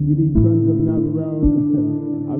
With these guns up now I